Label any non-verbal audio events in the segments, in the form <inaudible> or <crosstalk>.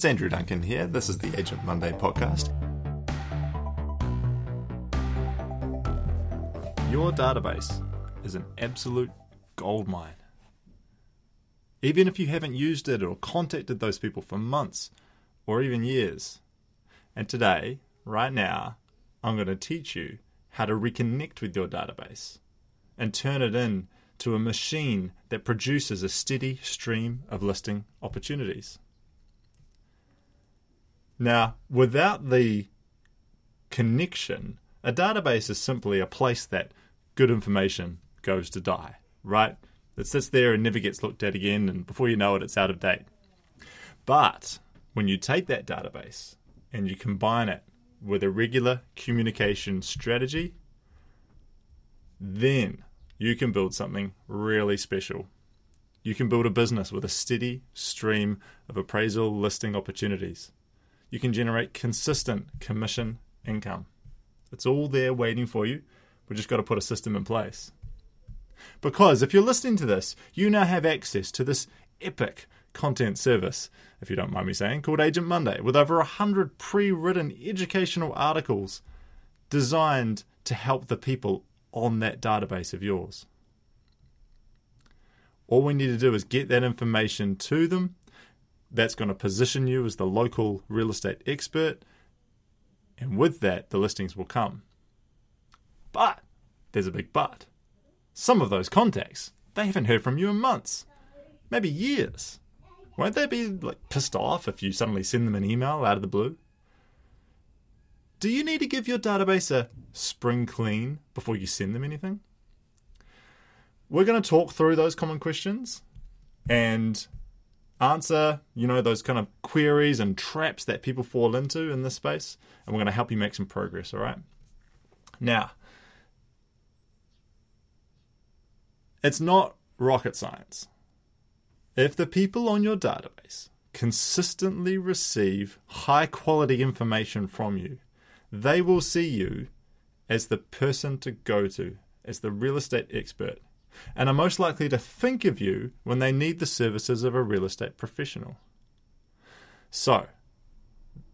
It's Andrew Duncan here. This is the Agent Monday podcast. Your database is an absolute goldmine. Even if you haven't used it or contacted those people for months or even years. And today, right now, I'm going to teach you how to reconnect with your database and turn it in to a machine that produces a steady stream of listing opportunities. Now, without the connection, a database is simply a place that good information goes to die, right? It sits there and never gets looked at again, and before you know it, it's out of date. But when you take that database and you combine it with a regular communication strategy, then you can build something really special. You can build a business with a steady stream of appraisal listing opportunities you can generate consistent commission income. It's all there waiting for you. We've just got to put a system in place. Because if you're listening to this, you now have access to this epic content service, if you don't mind me saying, called Agent Monday, with over 100 pre written educational articles designed to help the people on that database of yours. All we need to do is get that information to them that's going to position you as the local real estate expert. And with that, the listings will come. But there's a big but. Some of those contacts, they haven't heard from you in months, maybe years. Won't they be like pissed off if you suddenly send them an email out of the blue? Do you need to give your database a spring clean before you send them anything? We're going to talk through those common questions and answer, you know, those kind of queries and traps that people fall into in this space, and we're going to help you make some progress, all right? Now, it's not rocket science. If the people on your database consistently receive high quality information from you, they will see you as the person to go to, as the real estate expert, and are most likely to think of you when they need the services of a real estate professional. So,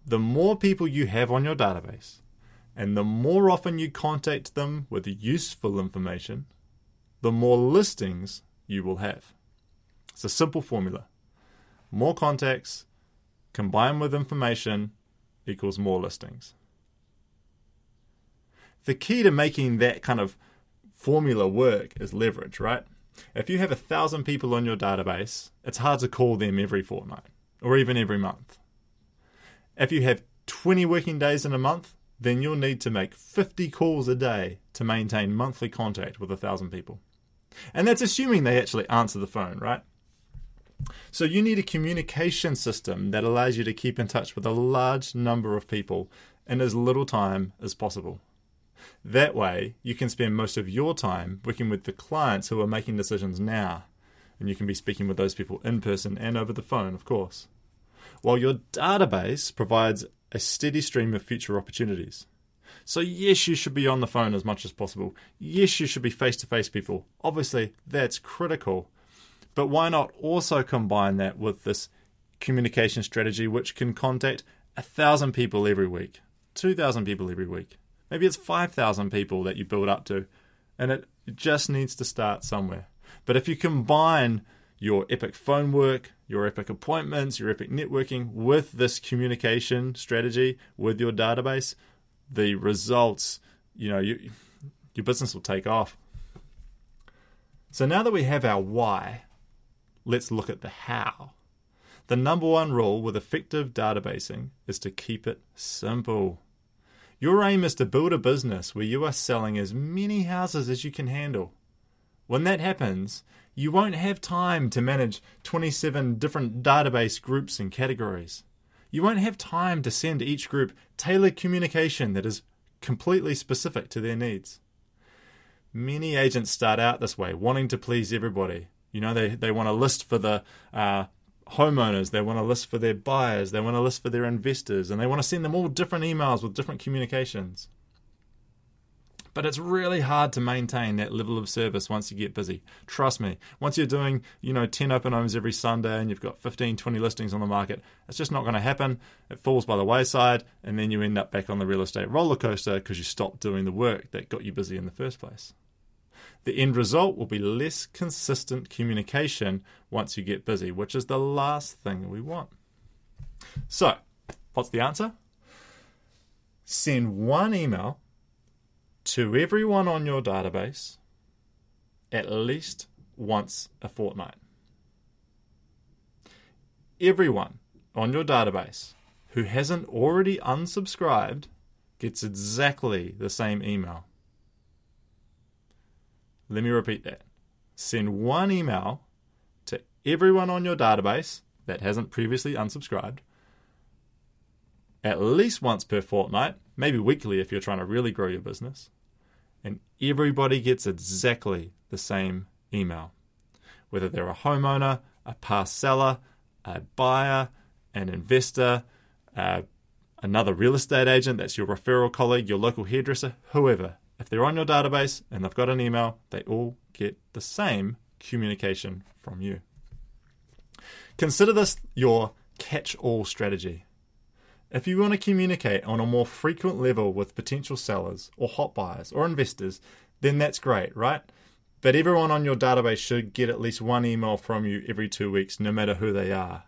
the more people you have on your database, and the more often you contact them with useful information, the more listings you will have. It's a simple formula. More contacts combined with information equals more listings. The key to making that kind of formula work is leverage, right? If you have a thousand people on your database, it's hard to call them every fortnight or even every month. If you have 20 working days in a month, then you'll need to make 50 calls a day to maintain monthly contact with a thousand people. And that's assuming they actually answer the phone, right? So you need a communication system that allows you to keep in touch with a large number of people in as little time as possible. That way, you can spend most of your time working with the clients who are making decisions now. And you can be speaking with those people in person and over the phone, of course. While your database provides a steady stream of future opportunities. So, yes, you should be on the phone as much as possible. Yes, you should be face to face people. Obviously, that's critical. But why not also combine that with this communication strategy which can contact a thousand people every week, 2,000 people every week? Maybe it's 5,000 people that you build up to, and it just needs to start somewhere. But if you combine your epic phone work, your epic appointments, your epic networking with this communication strategy with your database, the results, you know, you, your business will take off. So now that we have our why, let's look at the how. The number one rule with effective databasing is to keep it simple. Your aim is to build a business where you are selling as many houses as you can handle. When that happens, you won't have time to manage 27 different database groups and categories. You won't have time to send each group tailored communication that is completely specific to their needs. Many agents start out this way, wanting to please everybody. You know, they, they want a list for the uh, homeowners, they want a list for their buyers, they want a list for their investors, and they want to send them all different emails with different communications. But it's really hard to maintain that level of service once you get busy. Trust me, once you're doing, you know, 10 open homes every Sunday and you've got 15, 20 listings on the market, it's just not going to happen. It falls by the wayside and then you end up back on the real estate roller coaster because you stopped doing the work that got you busy in the first place. The end result will be less consistent communication once you get busy, which is the last thing we want. So, what's the answer? Send one email to everyone on your database at least once a fortnight. Everyone on your database who hasn't already unsubscribed gets exactly the same email. Let me repeat that. Send one email to everyone on your database that hasn't previously unsubscribed at least once per fortnight, maybe weekly if you're trying to really grow your business. And everybody gets exactly the same email. Whether they're a homeowner, a past seller, a buyer, an investor, uh, another real estate agent, that's your referral colleague, your local hairdresser, whoever. If they're on your database and they've got an email, they all get the same communication from you. Consider this your catch all strategy. If you want to communicate on a more frequent level with potential sellers or hot buyers or investors, then that's great, right? But everyone on your database should get at least one email from you every two weeks, no matter who they are.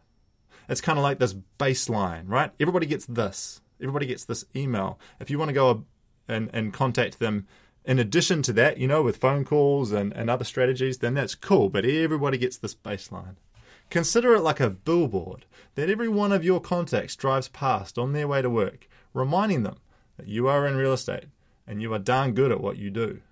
It's kind of like this baseline, right? Everybody gets this. Everybody gets this email. If you want to go and, and contact them in addition to that, you know, with phone calls and, and other strategies, then that's cool. But everybody gets this baseline. Consider it like a billboard that every one of your contacts drives past on their way to work, reminding them that you are in real estate and you are darn good at what you do.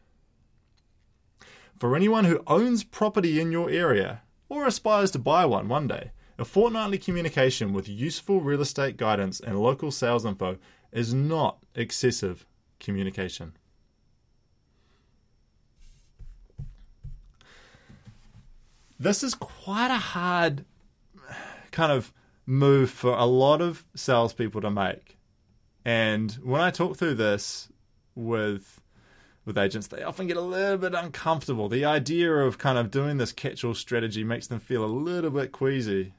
For anyone who owns property in your area or aspires to buy one one day, a fortnightly communication with useful real estate guidance and local sales info is not excessive communication. This is quite a hard kind of move for a lot of salespeople to make. And when I talk through this with with agents, they often get a little bit uncomfortable. The idea of kind of doing this catch-all strategy makes them feel a little bit queasy.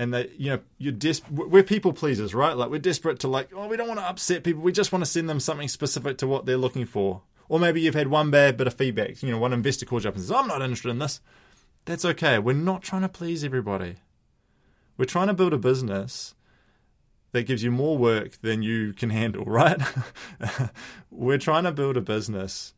And they, you know, you're we're people pleasers, right? Like we're desperate to like, oh, we don't want to upset people. We just want to send them something specific to what they're looking for. Or maybe you've had one bad bit of feedback. You know, one investor calls you up and says, I'm not interested in this. That's okay. We're not trying to please everybody. We're trying to build a business that gives you more work than you can handle, <laughs> right? We're trying to build a business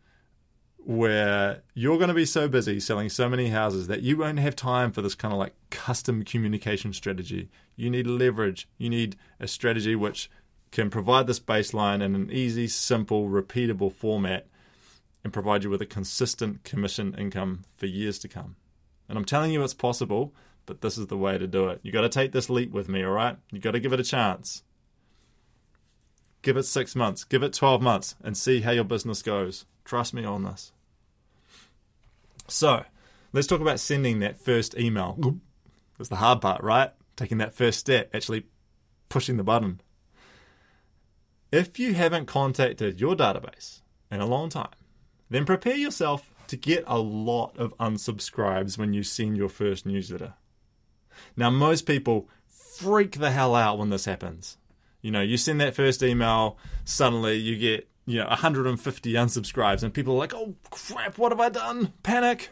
where you're going to be so busy selling so many houses that you won't have time for this kind of like custom communication strategy. You need leverage. You need a strategy which can provide this baseline in an easy, simple, repeatable format and provide you with a consistent commission income for years to come. And I'm telling you it's possible, but this is the way to do it. You got to take this leap with me, all right? You got to give it a chance. Give it 6 months, give it 12 months and see how your business goes. Trust me on this. So, let's talk about sending that first email. That's the hard part, right? Taking that first step, actually pushing the button. If you haven't contacted your database in a long time, then prepare yourself to get a lot of unsubscribes when you send your first newsletter. Now, most people freak the hell out when this happens. You know, you send that first email, suddenly you get, you know, 150 unsubscribes, and people are like, oh crap, what have I done? Panic.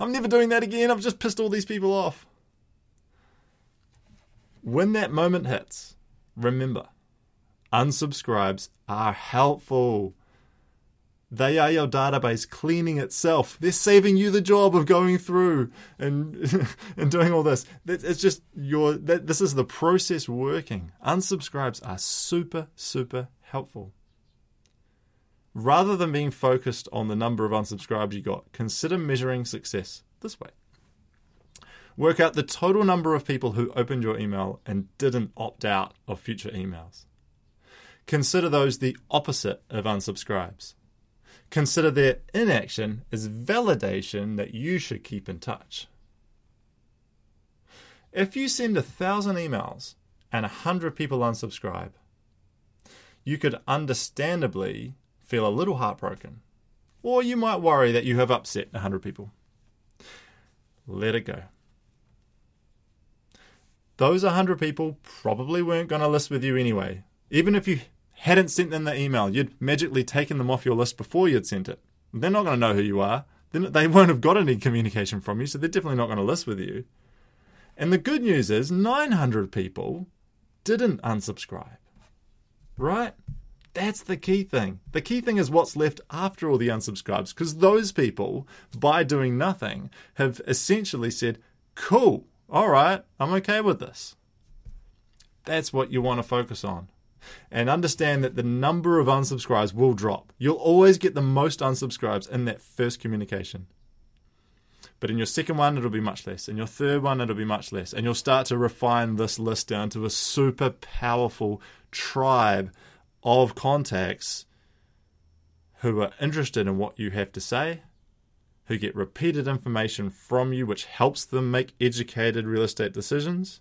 I'm never doing that again. I've just pissed all these people off. When that moment hits, remember, unsubscribes are helpful. They are your database cleaning itself. They're saving you the job of going through and <laughs> and doing all this. It's just your that this is the process working. Unsubscribes are super super helpful. Rather than being focused on the number of unsubscribes you got, consider measuring success this way. Work out the total number of people who opened your email and didn't opt out of future emails. Consider those the opposite of unsubscribes consider their inaction as validation that you should keep in touch. If you send a thousand emails and a hundred people unsubscribe, you could understandably feel a little heartbroken. Or you might worry that you have upset a 100 people. Let it go. Those 100 people probably weren't going to list with you anyway. Even if you hadn't sent them the email, you'd magically taken them off your list before you'd sent it. They're not going to know who you are. They <laughs> won't have got any communication from you, so they're definitely not going to list with you. And the good news is 900 people didn't unsubscribe. Right? That's the key thing. The key thing is what's left after all the unsubscribes, because those people, by doing nothing, have essentially said, cool, all right, I'm okay with this. That's what you want to focus on. And understand that the number of unsubscribes will drop. You'll always get the most unsubscribes in that first communication. But in your second one, it'll be much less. In your third one, it'll be much less. And you'll start to refine this list down to a super powerful tribe of contacts who are interested in what you have to say, who get repeated information from you, which helps them make educated real estate decisions.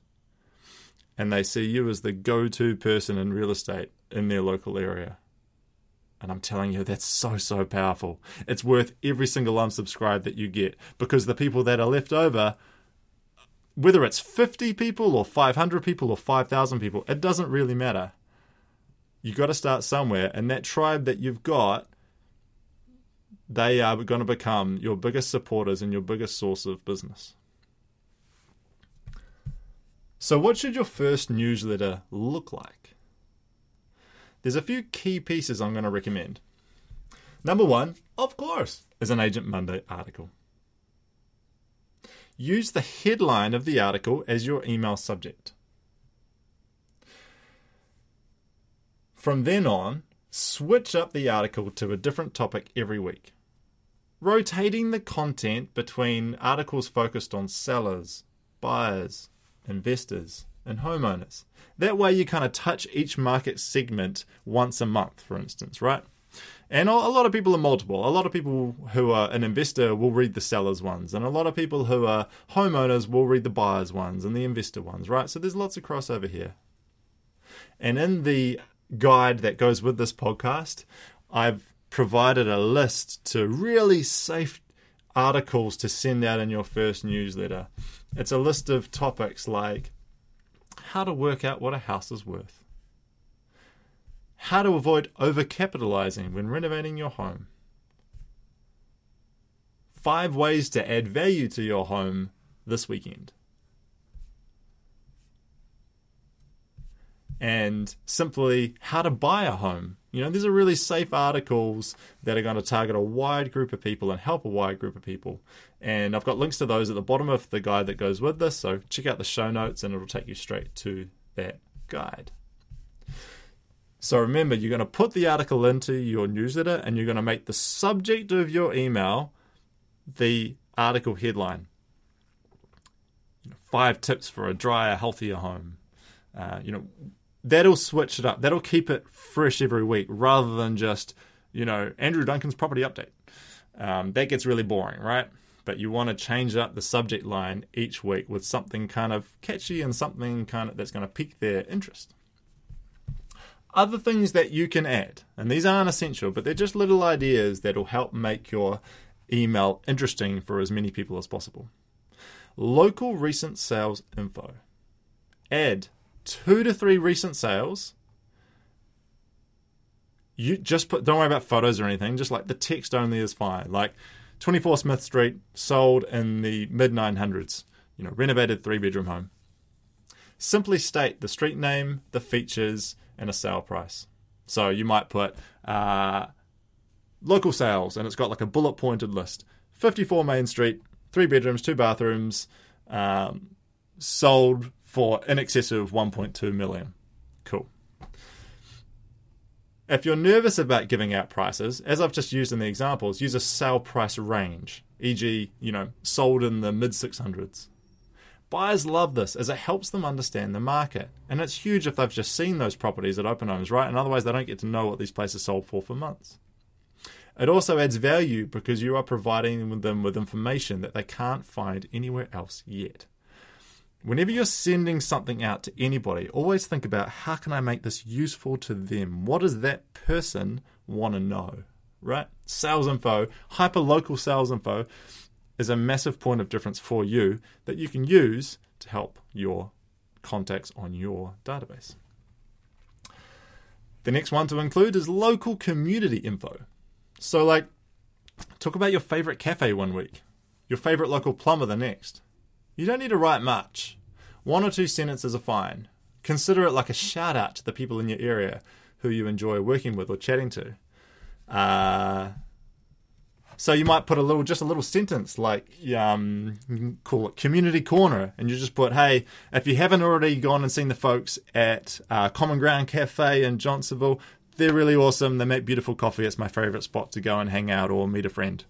And they see you as the go to person in real estate in their local area. And I'm telling you, that's so, so powerful. It's worth every single unsubscribe that you get because the people that are left over, whether it's 50 people or 500 people or 5,000 people, it doesn't really matter. You've got to start somewhere. And that tribe that you've got, they are going to become your biggest supporters and your biggest source of business. So, what should your first newsletter look like? There's a few key pieces I'm going to recommend. Number one, of course, is an Agent Monday article. Use the headline of the article as your email subject. From then on, switch up the article to a different topic every week, rotating the content between articles focused on sellers, buyers, investors, and homeowners. That way, you kind of touch each market segment once a month, for instance, right? And a lot of people are multiple. A lot of people who are an investor will read the sellers ones, and a lot of people who are homeowners will read the buyers ones and the investor ones, right? So there's lots of crossover here. And in the guide that goes with this podcast, I've provided a list to really safe articles to send out in your first newsletter. It's a list of topics like how to work out what a house is worth, how to avoid overcapitalizing when renovating your home, five ways to add value to your home this weekend. And simply how to buy a home. You know, these are really safe articles that are going to target a wide group of people and help a wide group of people. And I've got links to those at the bottom of the guide that goes with this. So check out the show notes and it'll take you straight to that guide. So remember, you're going to put the article into your newsletter and you're going to make the subject of your email the article headline. five tips for a drier, healthier home. Uh, you know, that'll switch it up. That'll keep it fresh every week rather than just, you know, Andrew Duncan's property update. Um, that gets really boring, right? But you want to change up the subject line each week with something kind of catchy and something kind of that's going to pique their interest. Other things that you can add, and these aren't essential, but they're just little ideas that'll help make your email interesting for as many people as possible. Local recent sales info. Add two to three recent sales. You just put don't worry about photos or anything, just like the text only is fine. Like 24 Smith Street sold in the mid 900s, you know, renovated three bedroom home. Simply state the street name, the features, and a sale price. So you might put uh, local sales, and it's got like a bullet pointed list 54 Main Street, three bedrooms, two bathrooms, um, sold for in excess of 1.2 million. Cool. If you're nervous about giving out prices, as I've just used in the examples, use a sale price range, e.g., you know, sold in the mid 600s. Buyers love this as it helps them understand the market. And it's huge if they've just seen those properties at open homes, right? And otherwise they don't get to know what these places sold for for months. It also adds value because you are providing them with information that they can't find anywhere else yet. Whenever you're sending something out to anybody, always think about how can I make this useful to them? What does that person want to know, right? Sales info, hyper local sales info is a massive point of difference for you that you can use to help your contacts on your database. The next one to include is local community info. So, like, talk about your favorite cafe one week, your favorite local plumber the next. You don't need to write much. One or two sentences are fine. Consider it like a shout out to the people in your area who you enjoy working with or chatting to. Uh, so you might put a little, just a little sentence like, um, call it community corner, and you just put, hey, if you haven't already gone and seen the folks at uh, Common Ground Cafe in Johnsonville, they're really awesome. They make beautiful coffee. It's my favorite spot to go and hang out or meet a friend.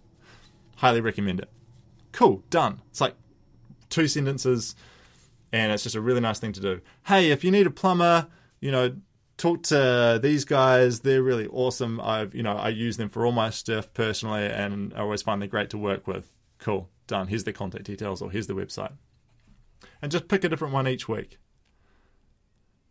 Highly recommend it. Cool, done. It's like two sentences, and it's just a really nice thing to do. Hey, if you need a plumber, you know, talk to these guys. They're really awesome. I've you know I use them for all my stuff personally, and I always find they're great to work with. Cool, done. Here's their contact details, or here's the website, and just pick a different one each week.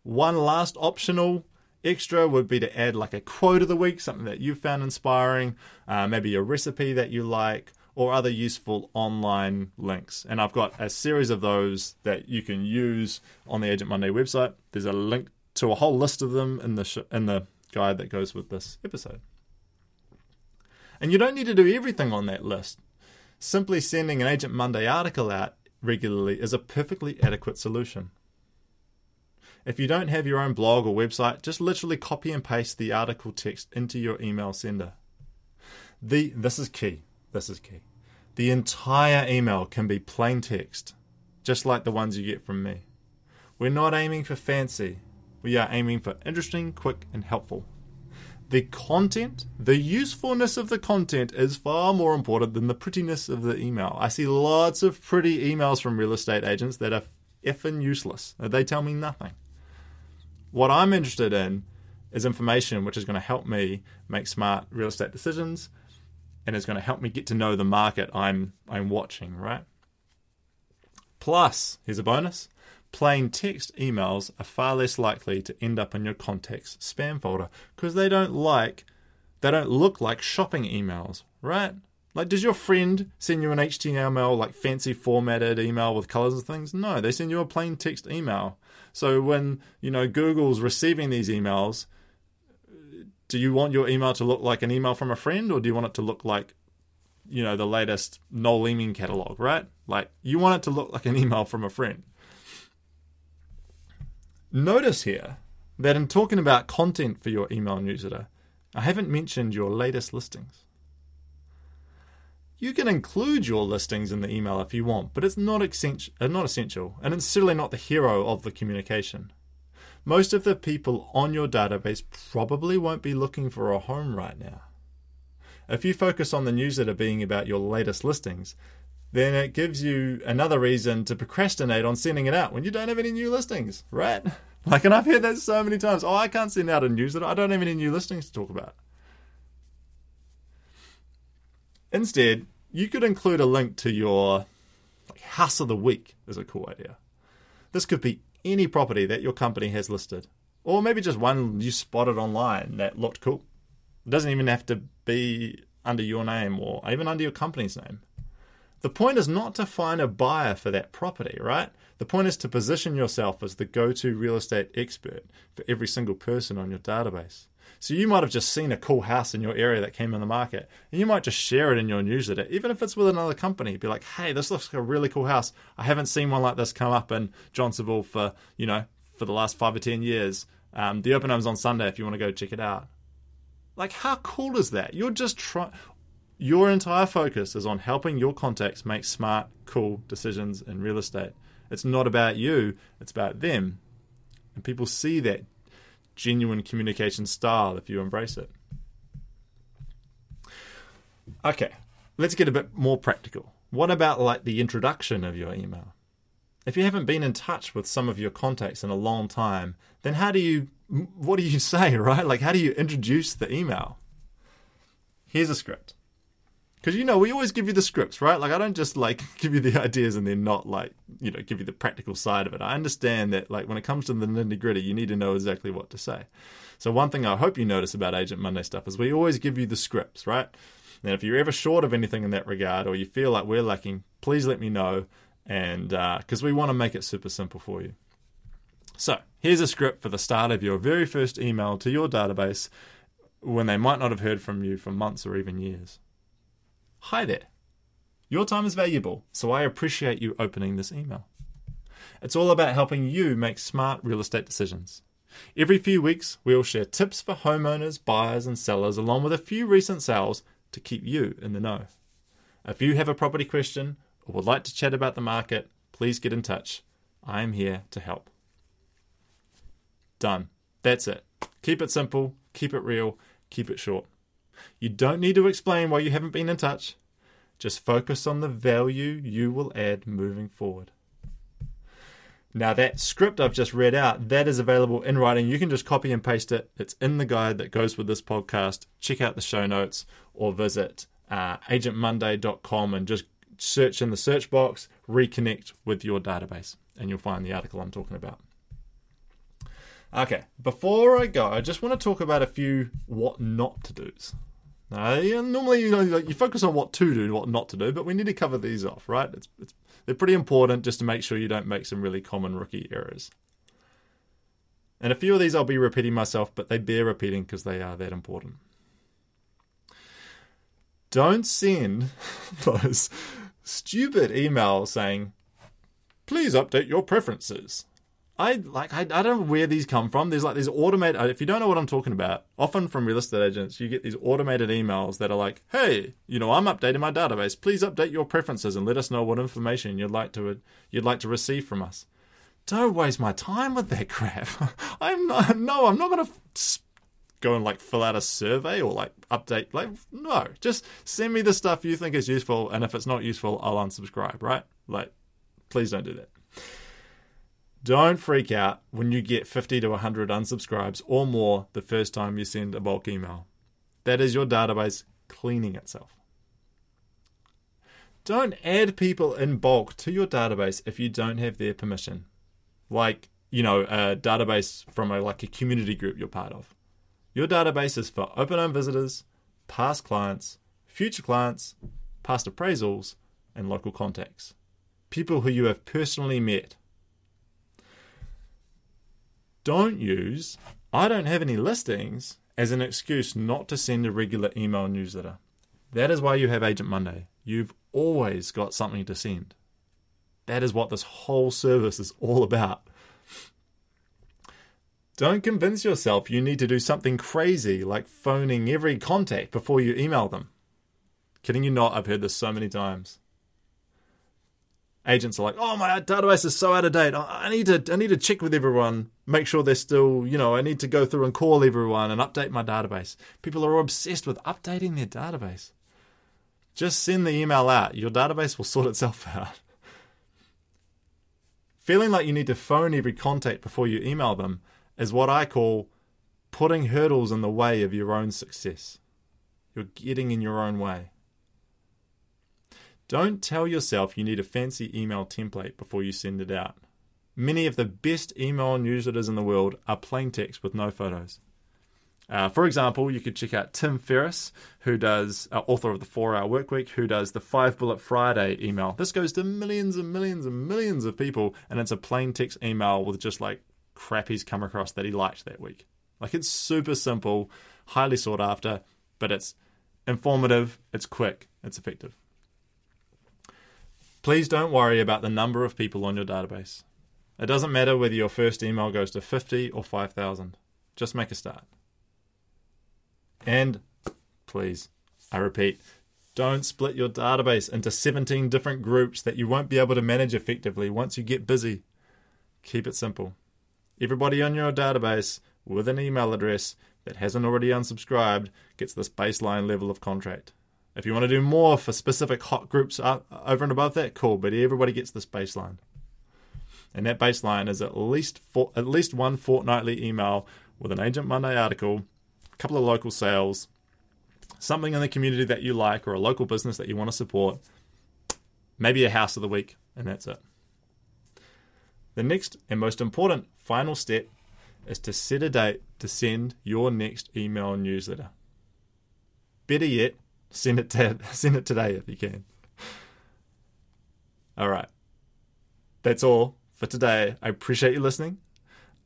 One last optional extra would be to add like a quote of the week, something that you found inspiring, uh, maybe a recipe that you like, or other useful online links. And I've got a series of those that you can use on the Agent Monday website. There's a link to a whole list of them in the sh- in the guide that goes with this episode. And you don't need to do everything on that list. Simply sending an Agent Monday article out regularly is a perfectly adequate solution. If you don't have your own blog or website, just literally copy and paste the article text into your email sender. The this is key. This is key. The entire email can be plain text, just like the ones you get from me. We're not aiming for fancy. We are aiming for interesting, quick, and helpful. The content, the usefulness of the content is far more important than the prettiness of the email. I see lots of pretty emails from real estate agents that are effing useless. They tell me nothing. What I'm interested in is information which is going to help me make smart real estate decisions and is going to help me get to know the market I'm I'm watching, right? Plus, here's a bonus plain text emails are far less likely to end up in your contacts spam folder because they don't like they don't look like shopping emails, right? Like, does your friend send you an HTML, like fancy formatted email with colors and things? No, they send you a plain text email. So when, you know, Google's receiving these emails, do you want your email to look like an email from a friend or do you want it to look like, you know, the latest Noel Leeming catalog, right? Like, you want it to look like an email from a friend. Notice here that in talking about content for your email newsletter, I haven't mentioned your latest listings. You can include your listings in the email if you want, but it's not, essential, uh, not essential, and it's certainly not the hero of the communication. Most of the people on your database probably won't be looking for a home right now. If you focus on the newsletter being about your latest listings, then it gives you another reason to procrastinate on sending it out when you don't have any new listings, right? <laughs> Like, and I've heard that so many times. Oh, I can't send out a newsletter. I don't have any new listings to talk about. Instead, you could include a link to your like, house of the week is a cool idea. This could be any property that your company has listed, or maybe just one you spotted online that looked cool. It doesn't even have to be under your name or even under your company's name. The point is not to find a buyer for that property, right? The point is to position yourself as the go to real estate expert for every single person on your database. So you might have just seen a cool house in your area that came in the market, and you might just share it in your newsletter, even if it's with another company. Be like, hey, this looks like a really cool house. I haven't seen one like this come up in Johnsonville for, you know, for the last five or ten years. Um, the open home's on Sunday if you want to go check it out. Like, how cool is that? You're just trying. Your entire focus is on helping your contacts make smart, cool decisions in real estate. It's not about you, it's about them. And people see that genuine communication style if you embrace it. Okay, let's get a bit more practical. What about like the introduction of your email? If you haven't been in touch with some of your contacts in a long time, then how do you what do you <laughs> say, right? Like how do you introduce the email? Here's a script Because you know we always give you the scripts, right? Like I don't just like <laughs> give you the ideas and then not like you know give you the practical side of it. I understand that like when it comes to the nitty gritty, you need to know exactly what to say. So one thing I hope you notice about Agent Monday stuff is we always give you the scripts, right? And if you're ever short of anything in that regard, or you feel like we're lacking, please let me know, and because uh, we want to make it super simple for you. So here's a script for the start of your very first email to your database when they might not have heard from you for months or even years. Hi there. Your time is valuable, so I appreciate you opening this email. It's all about helping you make smart real estate decisions. Every few weeks, we'll share tips for homeowners, buyers, and sellers, along with a few recent sales to keep you in the know. If you have a property question or would like to chat about the market, please get in touch. I am here to help. Done. That's it. Keep it simple, keep it real, keep it short. You don't need to explain why you haven't been in touch. Just focus on the value you will add moving forward. Now, that script I've just read out, that is available in writing. You can just copy and paste it. It's in the guide that goes with this podcast. Check out the show notes or visit uh, agentmonday.com and just search in the search box, reconnect with your database, and you'll find the article I'm talking about. Okay, before I go, I just want to talk about a few what not to do's. Now, normally you know you focus on what to do and what not to do, but we need to cover these off, right? It's, it's, they're pretty important just to make sure you don't make some really common rookie errors. And a few of these I'll be repeating myself, but they bear repeating because they are that important. Don't send <laughs> those stupid emails saying, please update your preferences. I like I, I don't know where these come from. There's like these automated uh, if you don't know what I'm talking about, often from real estate agents, you get these automated emails that are like, "Hey, you know, I'm updating my database. Please update your preferences and let us know what information you'd like to you'd like to receive from us." Don't waste my time with that <laughs> crap. I'm not no, I'm not going to go and like fill out a survey or like update like no, just send me the stuff you think is useful and if it's not useful, I'll unsubscribe, right? Like please don't do that. Don't freak out when you get 50 to 100 unsubscribes or more the first time you send a bulk email. That is your database cleaning itself. Don't add people in bulk to your database if you don't have their permission. Like, you know, a database from a like a community group you're part of. Your database is for open home visitors, past clients, future clients, past appraisals, and local contacts. People who you have personally met don't use I don't have any listings as an excuse not to send a regular email newsletter. That is why you have Agent Monday. You've always got something to send. That is what this whole service is all about. Don't convince yourself you need to do something crazy like phoning every contact before you email them. Kidding you not, I've heard this so many times agents are like, "Oh, my database is so out of date. I need to I need to check with everyone, make sure they're still, you know, I need to go through and call everyone and update my database." People are obsessed with updating their database. Just send the email out. Your database will sort itself <laughs> out. Feeling like you need to phone every contact before you email them is what I call putting hurdles in the way of your own success. You're getting in your own way. Don't tell yourself you need a fancy email template before you send it out. Many of the best email newsletters in the world are plain text with no photos. Uh, for example, you could check out Tim Ferriss, who does, uh, author of the Four Hour Workweek, who does the Five Bullet Friday email. This goes to millions and millions and millions of people, and it's a plain text email with just like crap he's come across that he liked that week. Like it's super simple, highly sought after, but it's informative, it's quick, it's effective. Please don't worry about the number of people on your database. It doesn't matter whether your first email goes to 50 or 5,000. Just make a start. And please, I repeat, don't split your database into 17 different groups that you won't be able to manage effectively once you get busy. Keep it simple. Everybody on your database with an email address that hasn't already unsubscribed gets this baseline level of contract. If you want to do more for specific hot groups uh, over and above that, cool. But everybody gets this baseline, and that baseline is at least at least one fortnightly email with an Agent Monday article, a couple of local sales, something in the community that you like or a local business that you want to support, maybe a house of the week, and that's it. The next and most important final step is to set a date to send your next email newsletter. Better yet, send it to, <laughs> send it today if you can. All right. That's all for today. I appreciate you listening.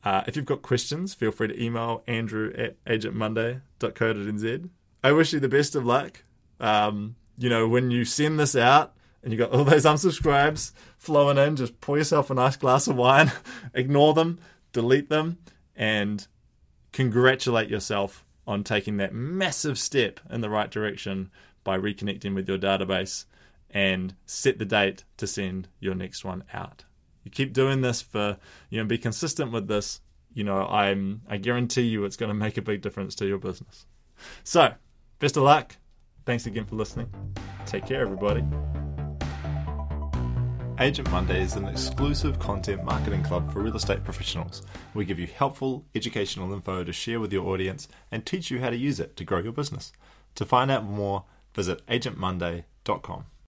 Uh, if you've got questions, feel free to email andrew at agentmonday.co.nz. I wish you the best of luck. Um, you know, when you send this out and you got all those unsubscribes flowing in, just pour yourself a nice glass of wine, <laughs> ignore them, delete them, and congratulate yourself on taking that massive step in the right direction by reconnecting with your database and set the date to send your next one out. You keep doing this for, you know, be consistent with this, you know, I'm I guarantee you it's going to make a big difference to your business. So, best of luck. Thanks again for listening. Take care everybody. Agent Monday is an exclusive content marketing club for real estate professionals. We give you helpful, educational info to share with your audience and teach you how to use it to grow your business. To find out more, visit agentmonday.com.